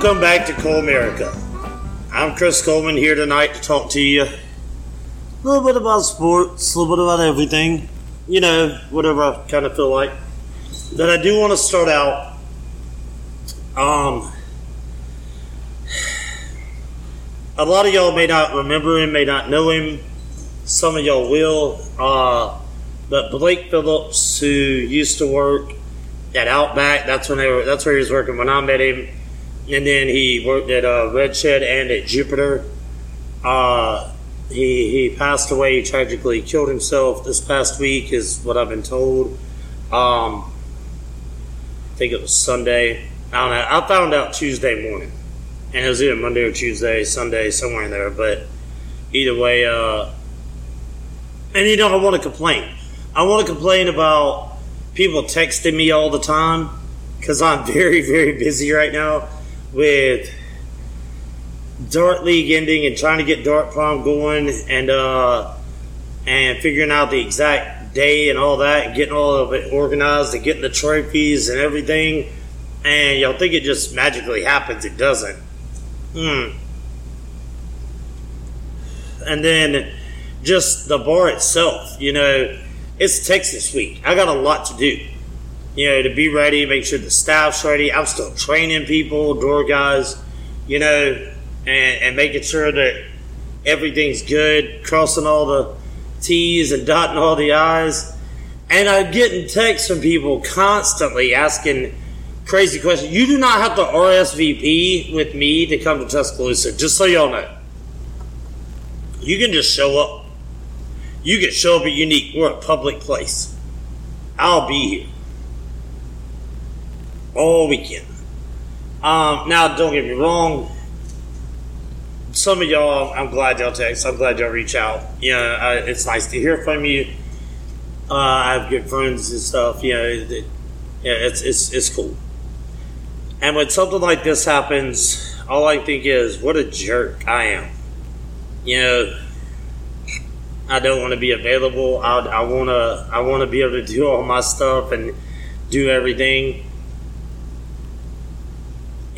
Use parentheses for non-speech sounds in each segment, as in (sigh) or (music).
Welcome back to Colemerica. I'm Chris Coleman here tonight to talk to you a little bit about sports, a little bit about everything. You know, whatever I kind of feel like. But I do want to start out. Um, a lot of y'all may not remember him, may not know him. Some of y'all will. Uh, but Blake Phillips, who used to work at Outback, that's when they were. That's where he was working when I met him and then he worked at uh, Red Shed and at Jupiter. Uh, he he passed away tragically, killed himself this past week, is what I've been told. Um, I think it was Sunday. I don't know. I found out Tuesday morning, and it was either Monday or Tuesday, Sunday, somewhere in there. But either way, uh, and you know, I want to complain. I want to complain about people texting me all the time because I'm (laughs) very, very busy right now with Dart League ending and trying to get Dart Prom going and uh, and figuring out the exact day and all that and getting all of it organized and getting the trophies and everything. And y'all think it just magically happens. It doesn't. Hmm. And then just the bar itself, you know, it's Texas week. I got a lot to do you know, to be ready, make sure the staff's ready. I'm still training people, door guys, you know, and, and making sure that everything's good, crossing all the T's and dotting all the I's. And I'm getting texts from people constantly asking crazy questions. You do not have to RSVP with me to come to Tuscaloosa, just so y'all know. You can just show up. You can show up at Unique. We're a public place. I'll be here all weekend. Um, now, don't get me wrong. Some of y'all, I'm glad y'all text. I'm glad y'all reach out. You know, uh, it's nice to hear from you. Uh, I have good friends and stuff. You know, it, yeah, it's it's it's cool. And when something like this happens, all I think is, what a jerk I am. You know, I don't want to be available. I, I want to I want to be able to do all my stuff and do everything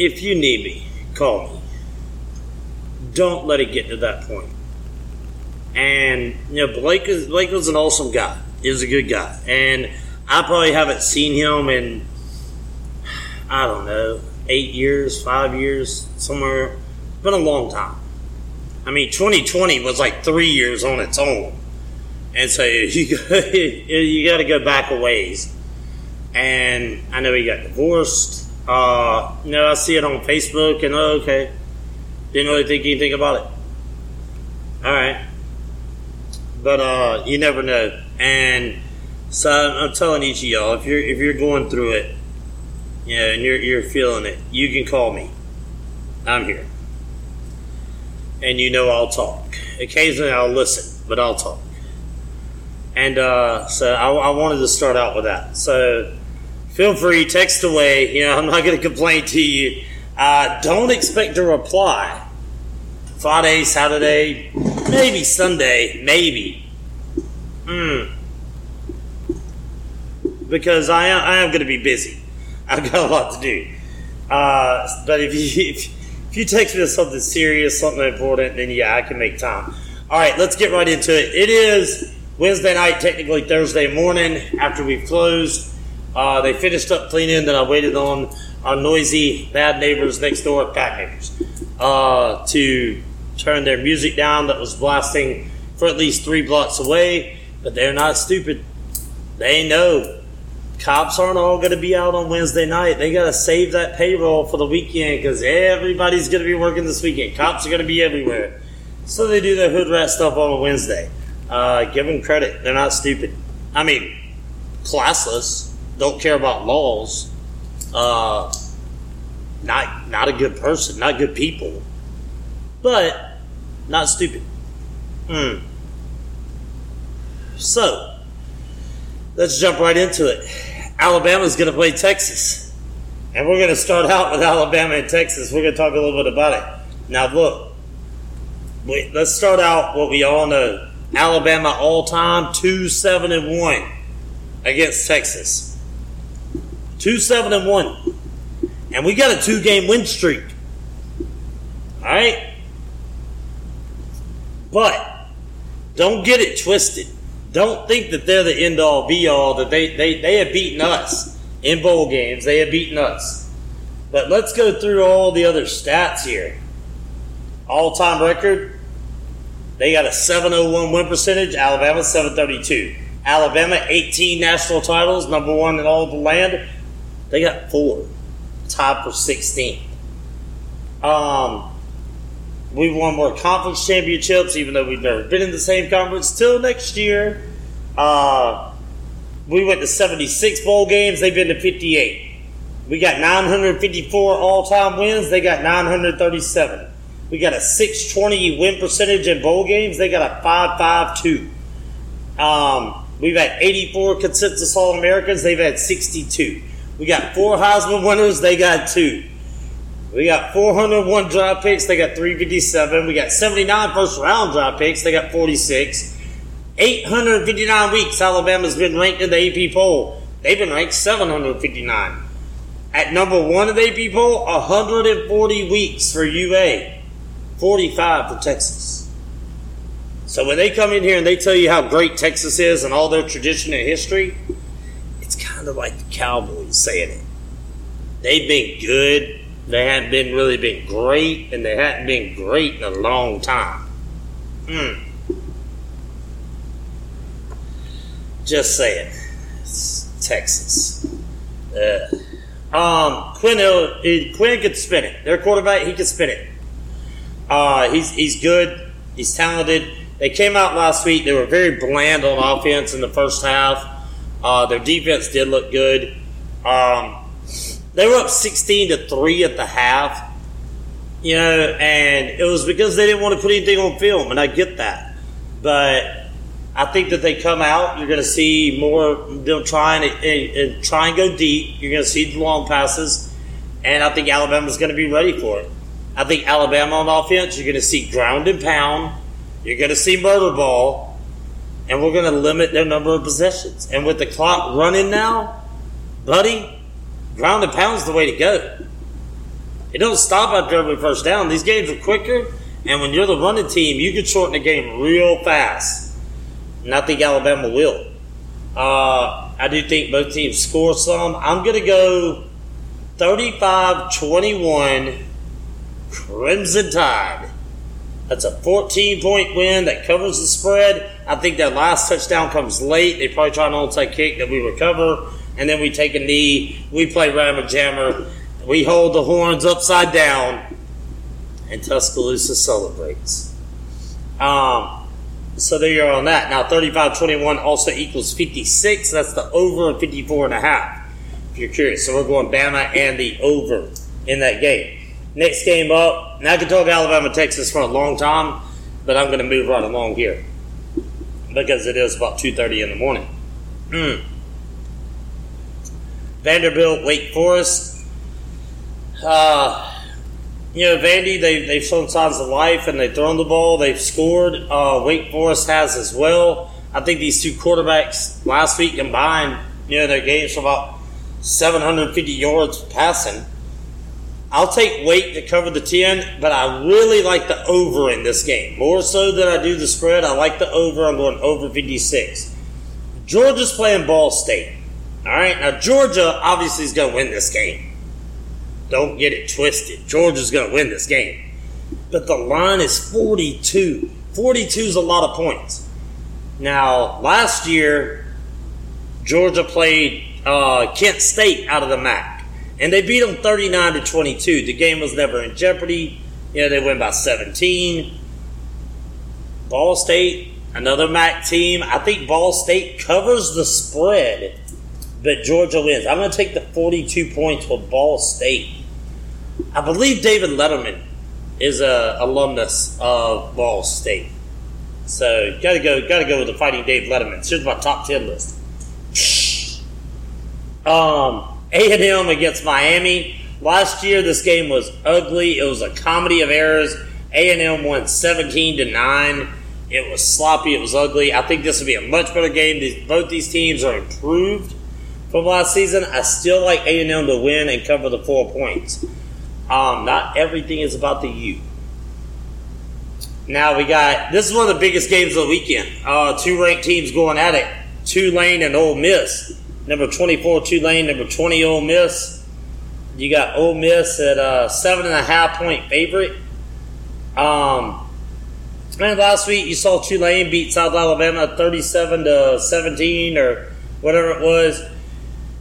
if you need me, call me. Don't let it get to that point. And you know, Blake is Blake was an awesome guy. He was a good guy, and I probably haven't seen him in I don't know eight years, five years, somewhere. It's been a long time. I mean, 2020 was like three years on its own, and so (laughs) you you got to go back a ways. And I know he got divorced uh, you know, I see it on Facebook and oh, okay, didn't really think anything about it. All right, but uh, you never know. And so I'm telling each of y'all, if you're if you're going through it, you know, and you're you're feeling it, you can call me. I'm here, and you know I'll talk. Occasionally I'll listen, but I'll talk. And uh, so I, I wanted to start out with that. So feel free, text away. You know, I'm not going to complain to you. Uh, don't expect a reply. Friday, Saturday, maybe Sunday, maybe. Hmm. Because I am, I am going to be busy. (laughs) I've got a lot to do. Uh, but if you (laughs) if, if you text me something serious, something important, then yeah, I can make time. All right, let's get right into it. It is Wednesday night, technically Thursday morning after we've closed. Uh, they finished up cleaning, then I waited on our noisy, bad neighbors next door, bad neighbors, uh, to turn their music down that was blasting for at least three blocks away. But they're not stupid. They know cops aren't all going to be out on Wednesday night. They got to save that payroll for the weekend because everybody's going to be working this weekend. Cops are going to be everywhere. So they do their hood rat stuff on a Wednesday. Uh, give them credit. They're not stupid. I mean, classless don't care about laws, uh, not not a good person, not good people, but not stupid. Hmm. So let's jump right into it. Alabama's going to play Texas, and we're going to start out with Alabama and Texas. We're going to talk a little bit about it. Now, look, let's start out what we all know. Alabama all time two seven and one against Texas. Two seven and one, and we got a two game win streak. All right? But don't get it twisted. Don't think that they're the end all be all, that they, they, they have beaten us in bowl games. They have beaten us. But let's go through all the other stats here. All time record, they got a 701 win percentage, Alabama 732. Alabama, 18 national titles, number one in all the land. They got four, tied for 16th. Um, we won more conference championships, even though we've never been in the same conference. Till next year, uh, we went to 76 bowl games. They've been to 58. We got 954 all-time wins. They got 937. We got a 620 win percentage in bowl games. They got a 552. Um, we've had 84 consensus All Americans. They've had 62. We got four Heisman winners. They got two. We got 401 draft picks. They got 357. We got 79 first round draft picks. They got 46. 859 weeks Alabama's been ranked in the AP poll. They've been ranked 759. At number one of the AP poll, 140 weeks for UA, 45 for Texas. So when they come in here and they tell you how great Texas is and all their tradition and history, kind of like the Cowboys saying it. They've been good. They haven't been really been great, and they haven't been great in a long time. Hmm. Just saying. It's Texas. Uh. Um, Quinn, Quinn could spin it. Their quarterback, he could spin it. Uh, he's he's good. He's talented. They came out last week. They were very bland on offense in the first half. Uh, their defense did look good. Um, they were up sixteen to three at the half. You know, and it was because they didn't want to put anything on film, and I get that. But I think that they come out. You're going to see more them trying to and, try and go deep. You're going to see the long passes, and I think Alabama's going to be ready for it. I think Alabama on offense, you're going to see ground and pound. You're going to see murder ball, and we're going to limit their number of possessions. And with the clock running now, buddy, ground and pound's the way to go. It don't stop after every first down. These games are quicker, and when you're the running team, you can shorten the game real fast and I think Alabama will. Uh, I do think both teams score some. I'm going to go 35 21 Crimson Tide. That's a 14 point win that covers the spread. I think that last touchdown comes late. They probably try an onside kick that we recover, and then we take a knee. We play Rammer Jammer. We hold the horns upside down, and Tuscaloosa celebrates. Um, so there you are on that. Now 35-21 also equals 56. That's the over 54 and a half. If you're curious. So we're going Bama and the over in that game. Next game up, now I could talk Alabama, Texas for a long time, but I'm going to move right along here because it is about 2.30 in the morning. Mm. Vanderbilt, Wake Forest. Uh, you know, Vandy, they, they've shown signs of life and they've thrown the ball, they've scored. Uh, Wake Forest has as well. I think these two quarterbacks last week combined, you know, their games for about 750 yards passing. I'll take Wake to cover the 10, but I really like the over in this game. More so than I do the spread. I like the over. I'm going over 56. Georgia's playing Ball State. All right. Now, Georgia obviously is going to win this game. Don't get it twisted. Georgia's going to win this game. But the line is 42. 42 is a lot of points. Now, last year, Georgia played uh, Kent State out of the MAC, and they beat them 39 to 22. The game was never in jeopardy. You know, they win by 17. Ball State, another MAC team. I think Ball State covers the spread, but Georgia wins. I'm going to take the 42 points with Ball State. I believe David Letterman is a alumnus of Ball State. So gotta go, gotta go with the Fighting Dave Letterman. Here's my top ten list. Um, A and M against Miami. Last year, this game was ugly. It was a comedy of errors. A and M won seventeen to nine. It was sloppy. It was ugly. I think this will be a much better game. These, both these teams are improved from last season. I still like A and M to win and cover the four points. Um, not everything is about the U. Now we got this is one of the biggest games of the weekend. Uh, two ranked teams going at it. Tulane and Ole Miss. Number 24 Tulane, number 20 Ole Miss. You got Ole Miss at a seven and a half point favorite. Um, and last week you saw Tulane beat South Alabama 37 to 17 or whatever it was.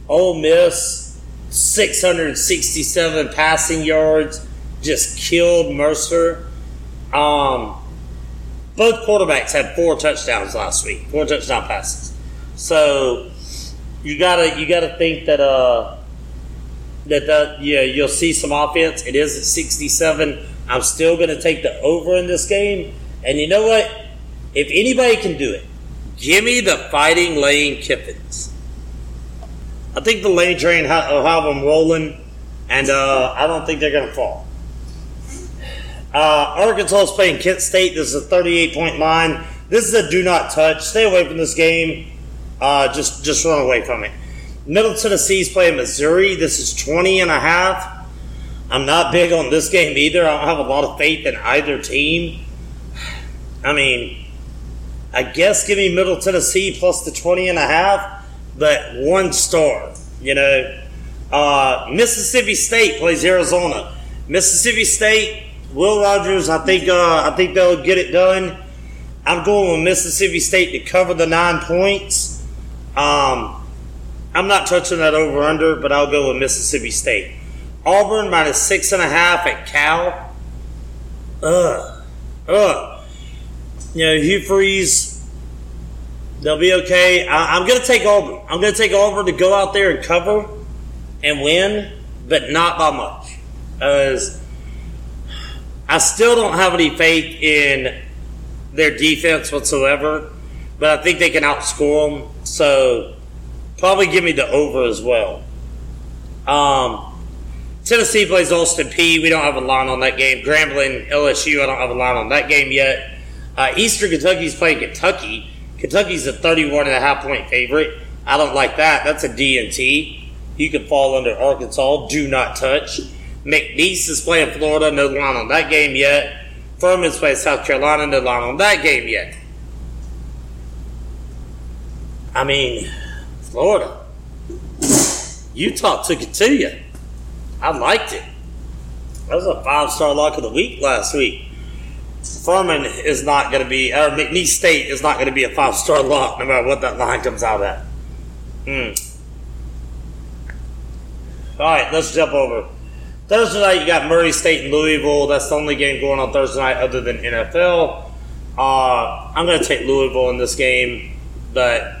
Ole Miss 667 passing yards, just killed Mercer. Um, both quarterbacks had four touchdowns last week, four touchdown passes. So you gotta you gotta think that uh that that yeah you'll see some offense. It is at 67. I'm still gonna take the over in this game. And you know what? If anybody can do it, give me the fighting Lane Kiffins. I think the Lane train will have them rolling, and uh, I don't think they're to fall. Uh, Arkansas is playing Kent State. This is a 38 point line. This is a do not touch. Stay away from this game. Uh, just just run away from it. Middle Tennessee is playing Missouri. This is 20 and a half. I'm not big on this game either. I don't have a lot of faith in either team. I mean, I guess give me Middle Tennessee plus the 20 and a half, but one star. You know, uh, Mississippi State plays Arizona. Mississippi State, Will Rogers, I think uh, I think they'll get it done. I'm going with Mississippi State to cover the nine points. Um, I'm not touching that over under, but I'll go with Mississippi State. Auburn minus six and a half at Cal. Ugh. Ugh you know, Hugh Freeze, they'll be okay. I, am going to take Auburn. I'm going to take Auburn to go out there and cover and win, but not by much. As I still don't have any faith in their defense whatsoever, but I think they can outscore them. So probably give me the over as well. Um, Tennessee plays Austin Peay. We don't have a line on that game. Grambling, LSU, I don't have a line on that game yet. Uh, Eastern Kentucky's playing Kentucky. Kentucky's a 31 and a half point favorite. I don't like that. That's a DNT. You could fall under Arkansas. Do not touch. McNeese is playing Florida. No line on that game yet. Furman's playing South Carolina. No line on that game yet. I mean, Florida. Utah took it to you. I liked it. That was a five star lock of the week last week. Furman is not going to be, or McNeese State is not going to be a five star lock no matter what that line comes out at. Hmm. All right, let's jump over. Thursday night, you got Murray State and Louisville. That's the only game going on Thursday night other than NFL. Uh, I'm going to take Louisville in this game, but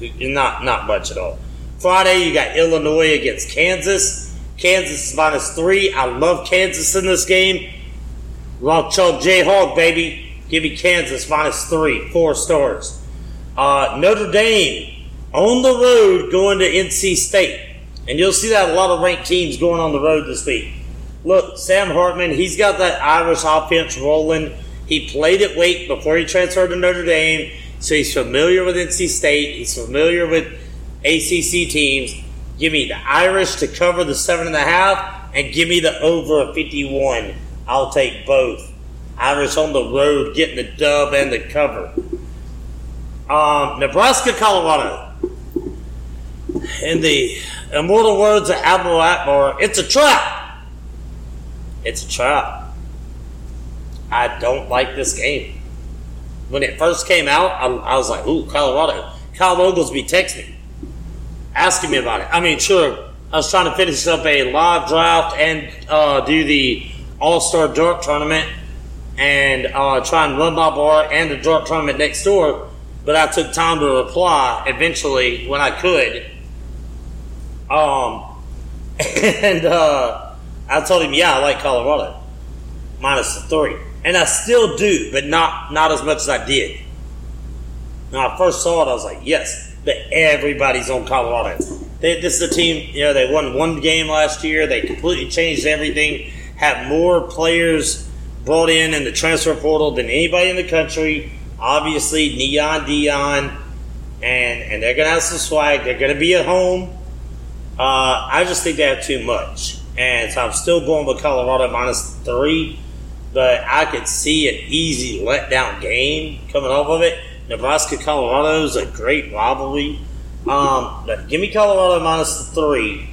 not not much at all. Friday, you got Illinois against Kansas. Kansas is minus three. I love Kansas in this game. Rock Chalk Jayhawk, baby. Give me Kansas minus three, four stars. Uh, Notre Dame on the road going to NC State. And you'll see that a lot of ranked teams going on the road this week. Look, Sam Hartman, he's got that Irish offense rolling. He played at Wake before he transferred to Notre Dame, so he's familiar with NC State. He's familiar with ACC teams. Give me the Irish to cover the seven and a half, and give me the over 51. I'll take both. Irish on the road getting the dub and the cover. Um, Nebraska, Colorado. In the immortal words of Admiral Ackbar, it's a trap. It's a trap. I don't like this game. When it first came out, I, I was like, ooh, Colorado. Kyle Oglesby texted me, asking me about it. I mean, sure, I was trying to finish up a live draft and uh, do the all Star Dart Tournament and uh, try and run my bar and the dart tournament next door. But I took time to reply eventually when I could. Um, (laughs) and uh, I told him, yeah, I like Colorado minus the three, and I still do, but not not as much as I did. When I first saw it, I was like, yes, but everybody's on Colorado. They, this is a team, you know, they won one game last year. They completely changed everything have more players brought in in the transfer portal than anybody in the country. Obviously, Neon Deion, and and they're gonna have some swag. They're gonna be at home. Uh, I just think they have too much, and so I'm still going with Colorado minus three. But I could see an easy letdown game coming off of it. Nebraska Colorado is a great rivalry. Um, but give me Colorado minus the three.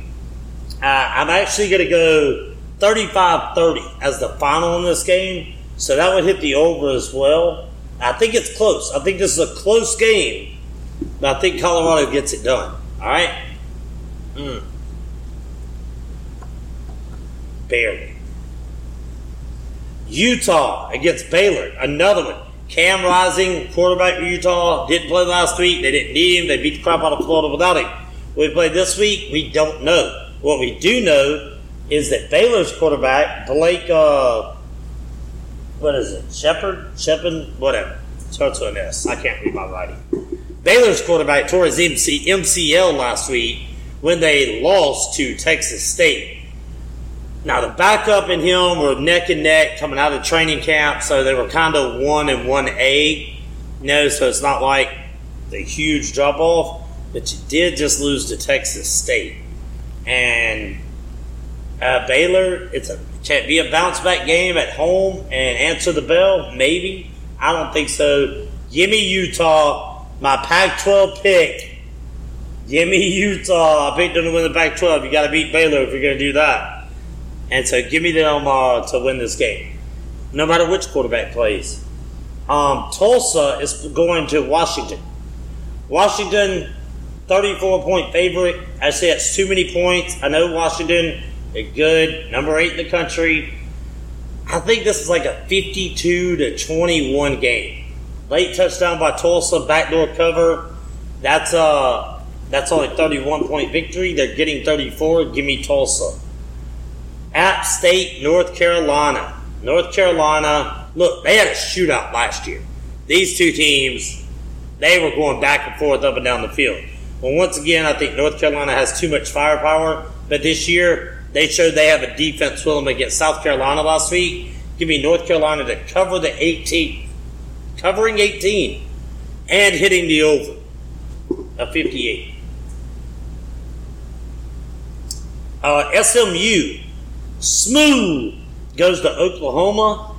Uh, I'm actually going to go 35 30 as the final in this game. So that would hit the over as well. I think it's close. I think this is a close game, but I think Colorado gets it done. All right? Mm. Barely. Utah against Baylor, another one. Cam Rising, quarterback for Utah, didn't play last week. They didn't need him. They beat the crap out of Florida without him. We play this week. We don't know. What we do know is that Baylor's quarterback, Blake, uh, what is it? Shepard? Shepard? Whatever. Starts with an S. I can't read my writing. Baylor's quarterback tore his MC, MCL last week when they lost to Texas State. Now, the backup and him were neck and neck coming out of training camp, so they were kind of one and one A. You know, so it's not like the huge drop off, but you did just lose to Texas State. And uh, Baylor, it's a can be a bounce back game at home and answer the bell? Maybe. I don't think so. Give me Utah, my Pac 12 pick. Give me Utah. I picked them to win the Pac 12. You got to beat Baylor if you're going to do that. And so give me them uh, to win this game, no matter which quarterback plays. Um, Tulsa is going to Washington. Washington 34 point favorite. I say it's too many points. I know Washington, they're good, number eight in the country. I think this is like a 52 to 21 game. Late touchdown by Tulsa, backdoor cover. That's uh that's only 31 point victory. They're getting 34. Give me Tulsa. App State, North Carolina. North Carolina, look, they had a shootout last year. These two teams, they were going back and forth up and down the field. Well, once again, I think North Carolina has too much firepower, but this year they showed they have a defense willing against South Carolina last week. Give me North Carolina to cover the 18, covering 18, and hitting the over of 58. Uh, SMU, smooth, goes to Oklahoma.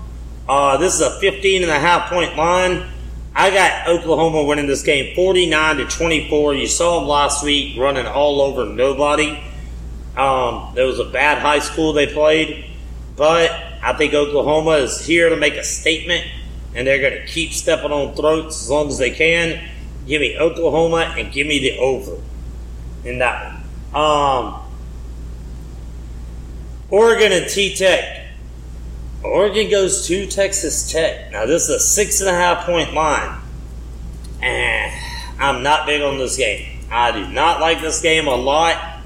Uh, this is a 15 and a half point line. I got Oklahoma winning this game 49 to 24. You saw them last week running all over nobody. Um, there was a bad high school they played, but I think Oklahoma is here to make a statement, and they're going to keep stepping on throats as long as they can. Give me Oklahoma and give me the over in that one. Um, Oregon and T Tech. Oregon goes to Texas Tech. Now, this is a six and a half point line. And I'm not big on this game. I do not like this game a lot.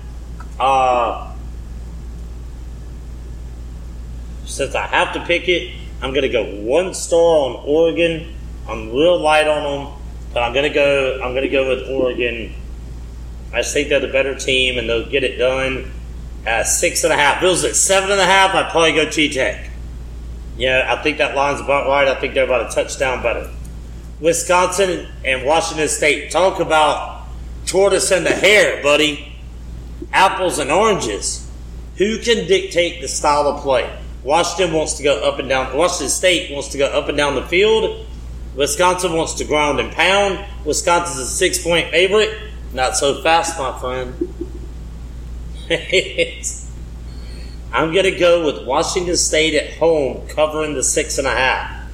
Uh, since I have to pick it, I'm going to go one star on Oregon. I'm real light on them, but I'm going to go. I'm going to go with Oregon. I just think they're the better team, and they'll get it done. Six and a half. Bills at seven and a half. I'd probably go T Tech. Yeah, I think that line's about right. I think they're about a touchdown better. Wisconsin and Washington State. Talk about tortoise and the hare, buddy. Apples and oranges. Who can dictate the style of play? Washington wants to go up and down. Washington State wants to go up and down the field. Wisconsin wants to ground and pound. Wisconsin's a six point favorite. Not so fast, my friend. I'm going to go with Washington State at home covering the six and a half.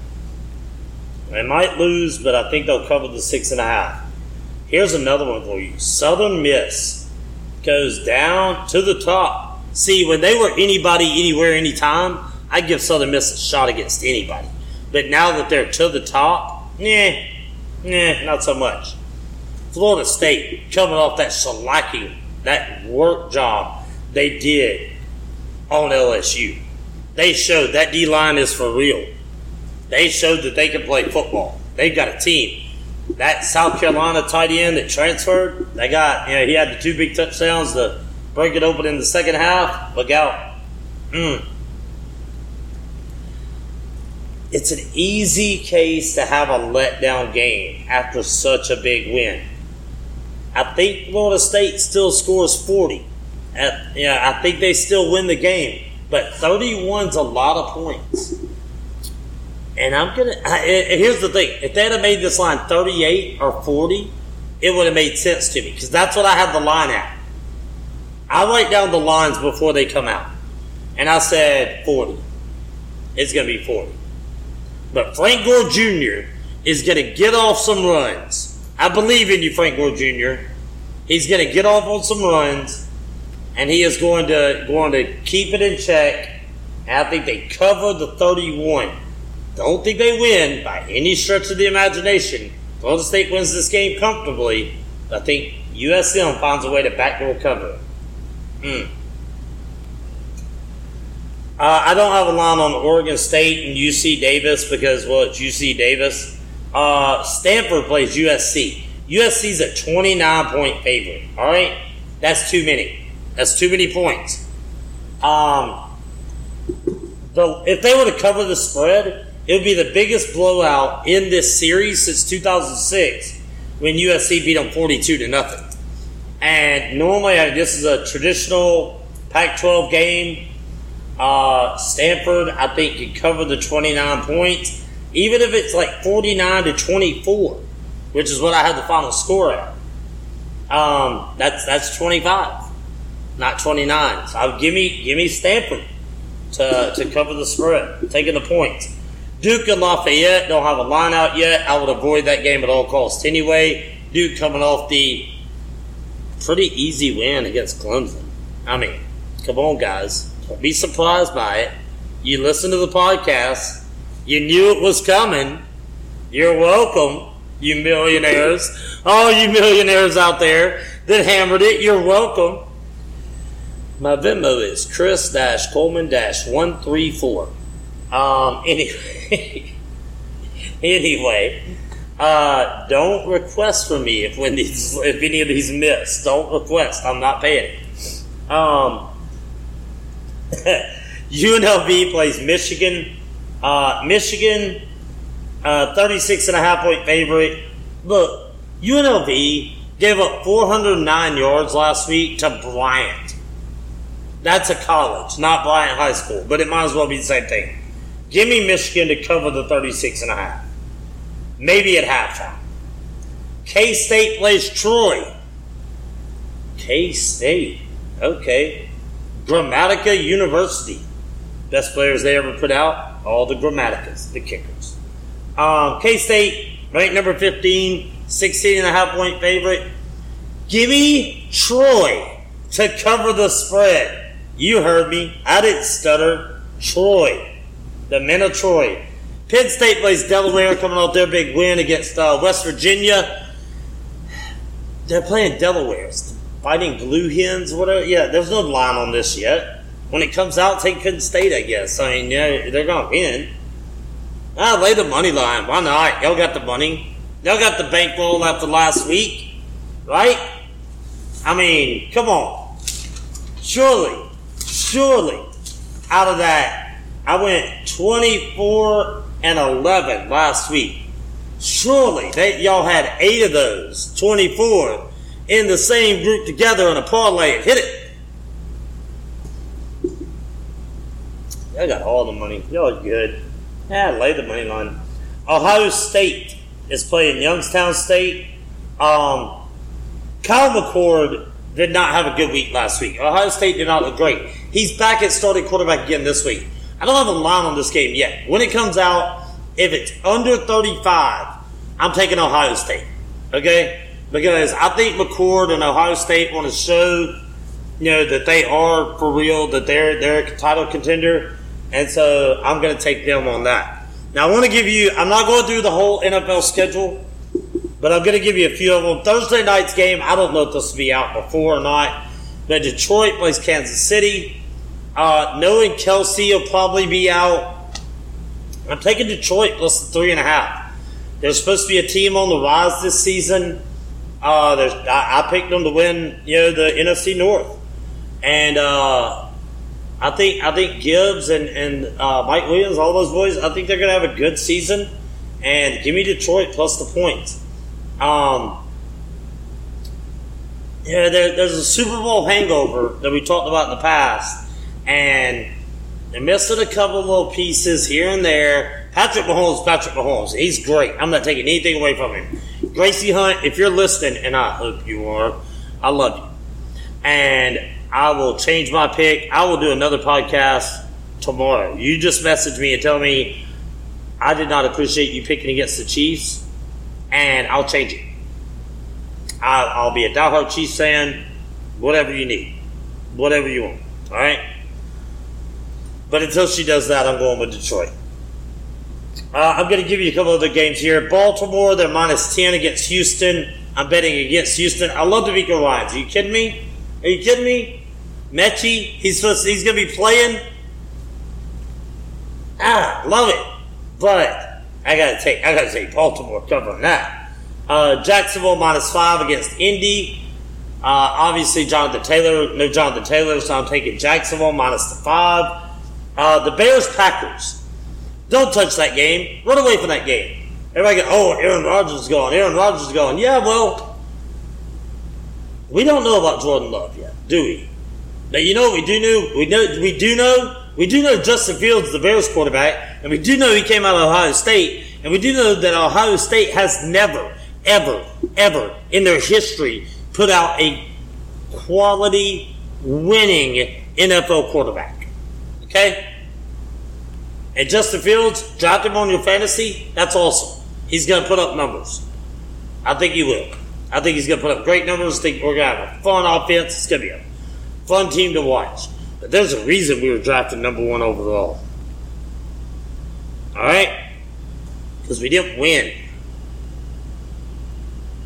They might lose, but I think they'll cover the six and a half. Here's another one for you Southern Miss goes down to the top. See, when they were anybody, anywhere, anytime, I'd give Southern Miss a shot against anybody. But now that they're to the top, nah, nah, not so much. Florida State coming off that shellacking, that work job they did on LSU. They showed that D line is for real. They showed that they can play football. They've got a team. That South Carolina tight end that transferred, they got, you know, he had the two big touchdowns to break it open in the second half. Look out. Mm. It's an easy case to have a letdown game after such a big win. I think Florida State still scores 40. Yeah, I think they still win the game. But 31's a lot of points. And I'm gonna. Here's the thing: if they had made this line 38 or 40, it would have made sense to me because that's what I have the line at. I write down the lines before they come out, and I said 40. It's gonna be 40. But Frank Gore Jr. is gonna get off some runs. I believe in you, Frank Gore Jr. He's gonna get off on some runs, and he is going to going to keep it in check. And I think they cover the 31. Don't think they win by any stretch of the imagination. Florida State wins this game comfortably. I think USM finds a way to backdoor cover. Hmm. Uh, I don't have a line on Oregon State and UC Davis because, well, it's UC Davis. Uh, Stanford plays USC. USC's a 29 point favorite. All right? That's too many. That's too many points. Um, the, if they were to cover the spread, it would be the biggest blowout in this series since 2006 when USC beat them 42 to nothing. And normally, this is a traditional Pac 12 game. Uh, Stanford, I think, could cover the 29 points, even if it's like 49 to 24, which is what I had the final score at. Um, that's that's 25, not 29. So give me give me Stanford to, to cover the spread, taking the points. Duke and Lafayette don't have a line out yet. I would avoid that game at all costs anyway. Duke coming off the pretty easy win against Clemson. I mean, come on, guys. Don't be surprised by it. You listen to the podcast. You knew it was coming. You're welcome, you millionaires. All you millionaires out there that hammered it, you're welcome. My Venmo is Chris Coleman 134. Um, (laughs) anyway, anyway, uh, don't request for me if when these if any of these miss. Don't request. I'm not paying. Um, (laughs) UNLV plays Michigan. Uh, Michigan, uh, 36 and a half point favorite. Look, UNLV gave up 409 yards last week to Bryant. That's a college, not Bryant High School, but it might as well be the same thing. Give me Michigan to cover the 36 and a half. Maybe at halftime. K State plays Troy. K State. Okay. Grammatica University. Best players they ever put out. All the Grammaticas, the kickers. Um, K State, ranked number 15, 16 and a half point favorite. Give me Troy to cover the spread. You heard me. I didn't stutter. Troy the men of Troy. Penn State plays Delaware coming off their big win against uh, West Virginia. They're playing Delaware. Fighting Blue Hens, whatever. Yeah, there's no line on this yet. When it comes out, take Penn State, I guess. I mean, yeah, they're going to win. Ah, lay the money line. Why not? Y'all got the money. Y'all got the bankroll after last week, right? I mean, come on. Surely, surely, out of that I went 24 and 11 last week. Surely they, y'all had eight of those, 24, in the same group together on a parlay and hit it. Y'all got all the money. Y'all good. Yeah, lay the money line. Ohio State is playing Youngstown State. Um, Kyle McCord did not have a good week last week. Ohio State did not look great. He's back at starting quarterback again this week. I don't have a line on this game yet. When it comes out, if it's under 35, I'm taking Ohio State. Okay? Because I think McCord and Ohio State want to show, you know, that they are for real, that they're they're a title contender. And so I'm going to take them on that. Now, I want to give you, I'm not going through the whole NFL schedule, but I'm going to give you a few of them. Thursday night's game, I don't know if this will be out before or not, but Detroit plays Kansas City. Uh, knowing Kelce will probably be out, I'm taking Detroit plus the three and a half. There's supposed to be a team on the rise this season. Uh, I, I, picked them to win, you know, the NFC North, and uh, I think I think Gibbs and and uh, Mike Williams, all those boys, I think they're going to have a good season. And give me Detroit plus the points. Um, yeah, there, there's a Super Bowl hangover that we talked about in the past and they're missing a couple little pieces here and there. Patrick Mahomes, Patrick Mahomes. He's great. I'm not taking anything away from him. Gracie Hunt, if you're listening, and I hope you are, I love you. And I will change my pick. I will do another podcast tomorrow. You just message me and tell me I did not appreciate you picking against the Chiefs, and I'll change it. I'll, I'll be a diehard Chiefs fan, whatever you need, whatever you want. All right. But until she does that, I'm going with Detroit. Uh, I'm going to give you a couple other games here. Baltimore, they're minus 10 against Houston. I'm betting against Houston. I love DeMeco Ryans. Are you kidding me? Are you kidding me? Metchie, he's supposed to, he's going to be playing. Ah, love it. But I got to take I got to take Baltimore covering that. Uh, Jacksonville minus five against Indy. Uh, obviously, Jonathan Taylor, no Jonathan Taylor, so I'm taking Jacksonville minus the five. Uh, the Bears Packers. Don't touch that game. Run away from that game. Everybody go, oh, Aaron Rodgers is gone. Aaron Rodgers is gone. Yeah, well, we don't know about Jordan Love yet, do we? But you know we do know? We know we do know we do know Justin Fields, the Bears quarterback, and we do know he came out of Ohio State, and we do know that Ohio State has never, ever, ever in their history put out a quality winning NFL quarterback. Okay? And Justin Fields, drop him on your fantasy, that's awesome. He's going to put up numbers. I think he will. I think he's going to put up great numbers. I think we're to have a fun offense. It's to be a fun team to watch. But there's a reason we were drafted number one overall. All right? Because we didn't win.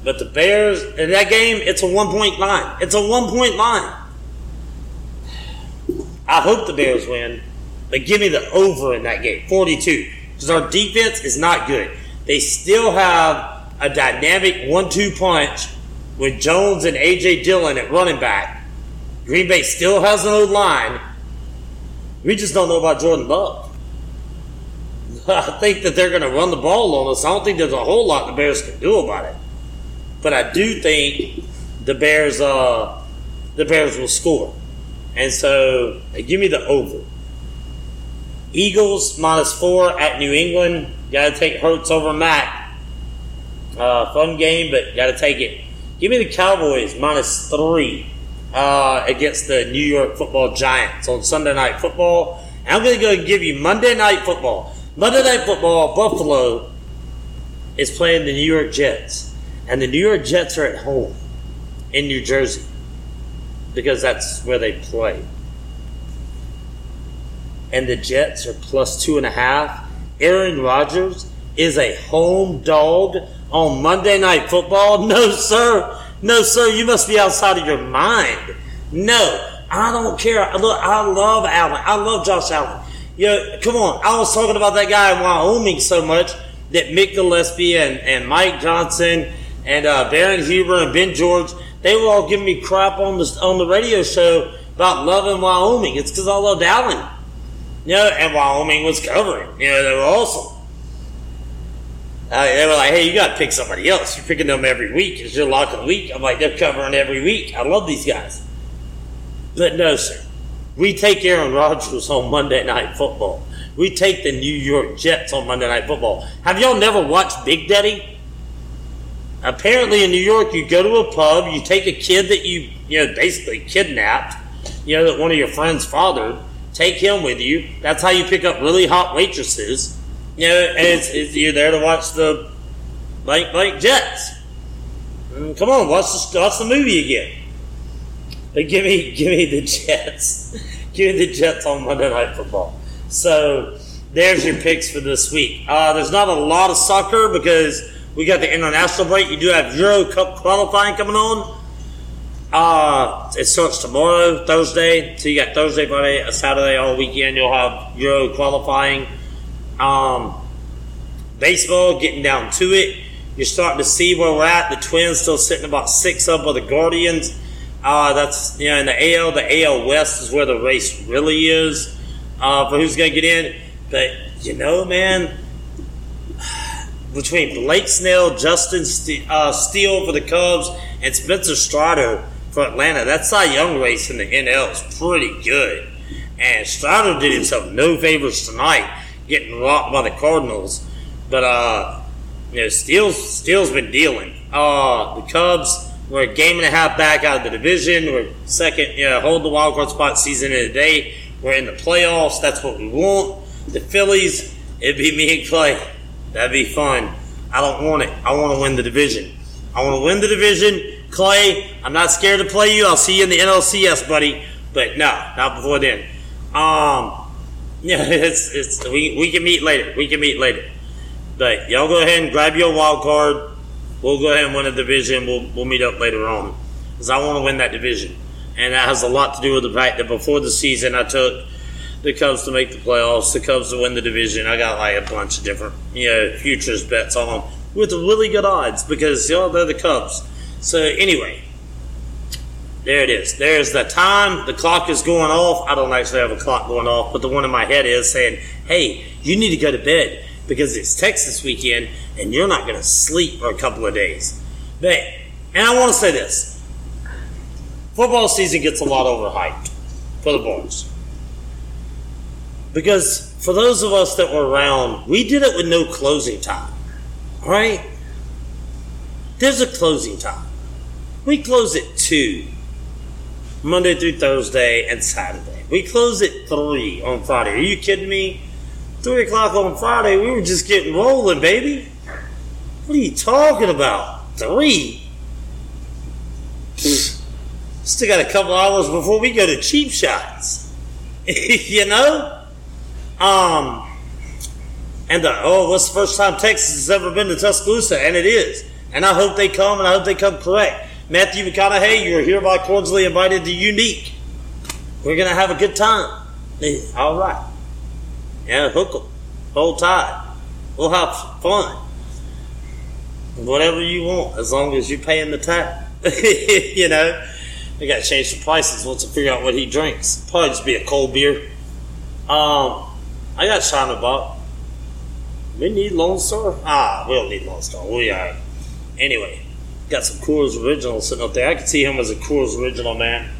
But the Bears, in that game, it's a one point line. It's a one point line. I hope the Bears win, but give me the over in that game 42. Because our defense is not good. They still have a dynamic one two punch with Jones and A.J. Dillon at running back. Green Bay still has an old line. We just don't know about Jordan Love. (laughs) I think that they're going to run the ball on us. I don't think there's a whole lot the Bears can do about it. But I do think the Bears, uh, the Bears will score, and so give me the over. Eagles minus four at New England. Got to take Hurts over Mac. Uh, fun game, but got to take it. Give me the Cowboys minus three uh, against the New York Football Giants on Sunday Night Football. I'm going to go and give you Monday Night Football. Monday Night Football, Buffalo is playing the New York Jets. And the New York Jets are at home in New Jersey because that's where they play. And the Jets are plus two and a half. Aaron Rodgers is a home dog on Monday Night Football? (laughs) No, sir. No, sir. You must be outside of your mind. No, I don't care. Look, I love Allen. I love Josh Allen. You know, come on. I was talking about that guy in Wyoming so much that Mick Gillespie and, and Mike Johnson and uh, Baron Huber and Ben George, they were all giving me crap on the, on the radio show about loving Wyoming. It's because I loved Allen. You know, and Wyoming was covering. You know, they were awesome. Uh, they were like, hey, you got to pick somebody else. You're picking them every week because you're the week. I'm like, they're covering every week. I love these guys. But no, sir. We take Aaron Rodgers on Monday Night Football. We take the New York Jets on Monday Night Football. Have y'all never watched Big Daddy? Apparently, in New York, you go to a pub, you take a kid that you, you know, basically kidnapped, you know, that one of your friends fathered, take him with you. That's how you pick up really hot waitresses. You know, and it's, it's, you're there to watch the like like Jets. Mm, come on, watch the watch the movie again. But give me (laughs) give me the Jets. (laughs) give me the Jets on Monday Night Football. So there's your picks for this week. Uh, there's not a lot of soccer because we got the international break. You do have Euro Cup qualifying coming on. Uh, it starts tomorrow, Thursday. So you got Thursday, Friday, Saturday, all weekend. You'll have Euro qualifying. Um, baseball, getting down to it. You're starting to see where we're at. The Twins still sitting about six up with the Guardians. Uh, that's you know in the AL, the AL West is where the race really is uh, for who's going to get in. But you know, man, between Blake Snell, Justin uh, Steele for the Cubs, and Spencer Strider for Atlanta, that Cy Young race in the NL is pretty good. And Strider did himself no favors tonight. Getting rocked by the Cardinals. But uh, you know, Steele's Steele's been dealing. Uh, the Cubs were a game and a half back out of the division. We're second, you know, hold the wild card spot season of the day. We're in the playoffs. That's what we want. The Phillies, it'd be (laughs) me and Clay. That'd be fun. I don't want it. I want to win the division. I want to win the division. Clay, I'm not scared to play you. I'll see you in the NLCS, buddy. But no, not before then. Um, yeah, (laughs) it's it's we, we can meet later. We can meet later. But y'all go ahead and grab your wild card. We'll go ahead and win the division. We'll we'll meet up later on because I want to win that division, and that has a lot to do with the fact that before the season I took the Cubs to make the playoffs, the Cubs to win the division. I got like a bunch of different you know futures bets on them with really good odds because you know they're the Cubs. So anyway, there it is. There's the time. The clock is going off. I don't actually have a clock going off, but the one in my head is saying, "Hey, you need to go to bed." because it's Texas weekend and you're not going to sleep for a couple of days. But, and I want to say this football season gets a lot overhyped for the boys. Because for those of us that were around, we did it with no closing time. All right? There's a closing time. We close at 2, Monday through Thursday and Saturday. We close at 3 on Friday. Are you kidding me? Three o'clock on Friday, we were just getting rolling, baby. What are you talking about? Three? Still got a couple hours before we go to cheap shots. (laughs) you know? Um, and the, oh, what's the first time Texas has ever been to Tuscaloosa? And it is. And I hope they come, and I hope they come correct. Matthew McConaughey, you're hereby cordially invited to Unique. We're going to have a good time. All right. Yeah, hook them. Hold tight. We'll have fun. Whatever you want, as long as you're paying the tab. (laughs) you know, they got to change the prices once I figure out what he drinks. Probably just be a cold beer. Um, I got Shiner Bock. We need Lone Star? Ah, we don't need Lone Star. We are. Anyway, got some Coors Original sitting up there. I could see him as a Coors Original man.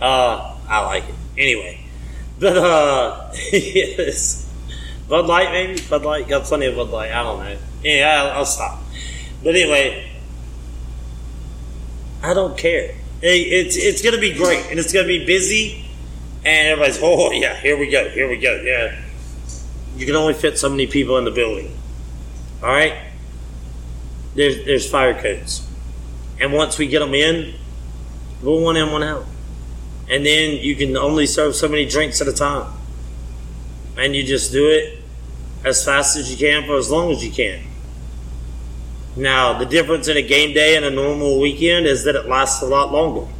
Uh, I like it. Anyway, but uh, (laughs) yes, Bud Light maybe Bud Light got plenty of Bud Light. I don't know. Yeah, I'll, I'll stop. But anyway, I don't care. it's it's gonna be great, and it's gonna be busy, and everybody's (laughs) oh yeah, here we go, here we go, yeah. You can only fit so many people in the building. All right. There's there's fire codes, and once we get them in, we'll one in, one out and then you can only serve so many drinks at a time. And you just do it as fast as you can for as long as you can. Now, the difference in a game day and a normal weekend is that it lasts a lot longer.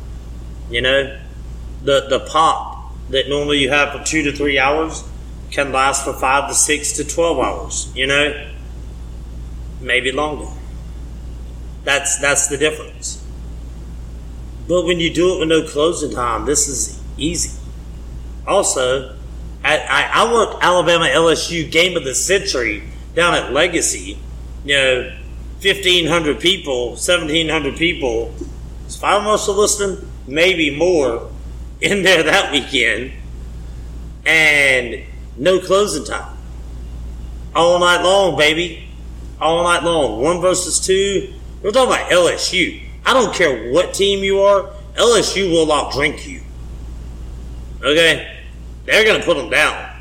You know, the the pop that normally you have for two to three hours can last for five to six to twelve hours. You know, maybe longer. That's that's the difference. But when you do it with no closing time, this is easy. Also, I, I, I worked Alabama LSU game of the century down at Legacy. You know, 1,500 people, 1,700 people. Is five most of listening? Maybe more (laughs) in there that weekend. And no closing time. All night long, baby. All night long. One versus two. We're talking about LSU. I don't care what team you are, LSU will outdrink you. Okay? They're going to put them down. (laughs)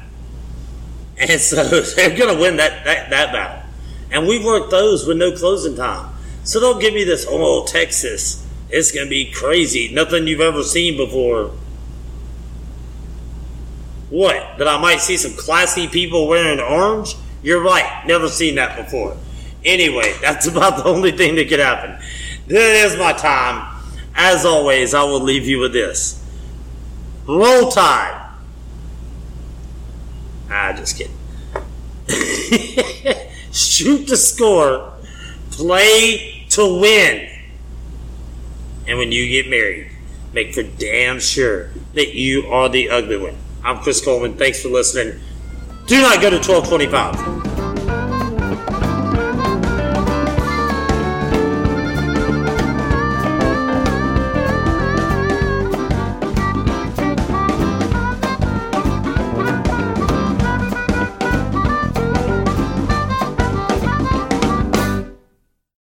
And so they're going to win that, that, that battle. And we've worked those with no closing time. So don't give me this, oh, Texas, it's going to be crazy. Nothing you've ever seen before. What? That I might see some classy people wearing orange? You're right. Never seen that before. Anyway, that's (laughs) about the only thing that could happen. This is my time. As always, I will leave you with this. Roll Tide. Ah, just kidding. (laughs) Shoot to score. Play to win. And when you get married, make for damn sure that you are the ugly one. I'm Chris Coleman. Thanks for listening. Do not go to 1225.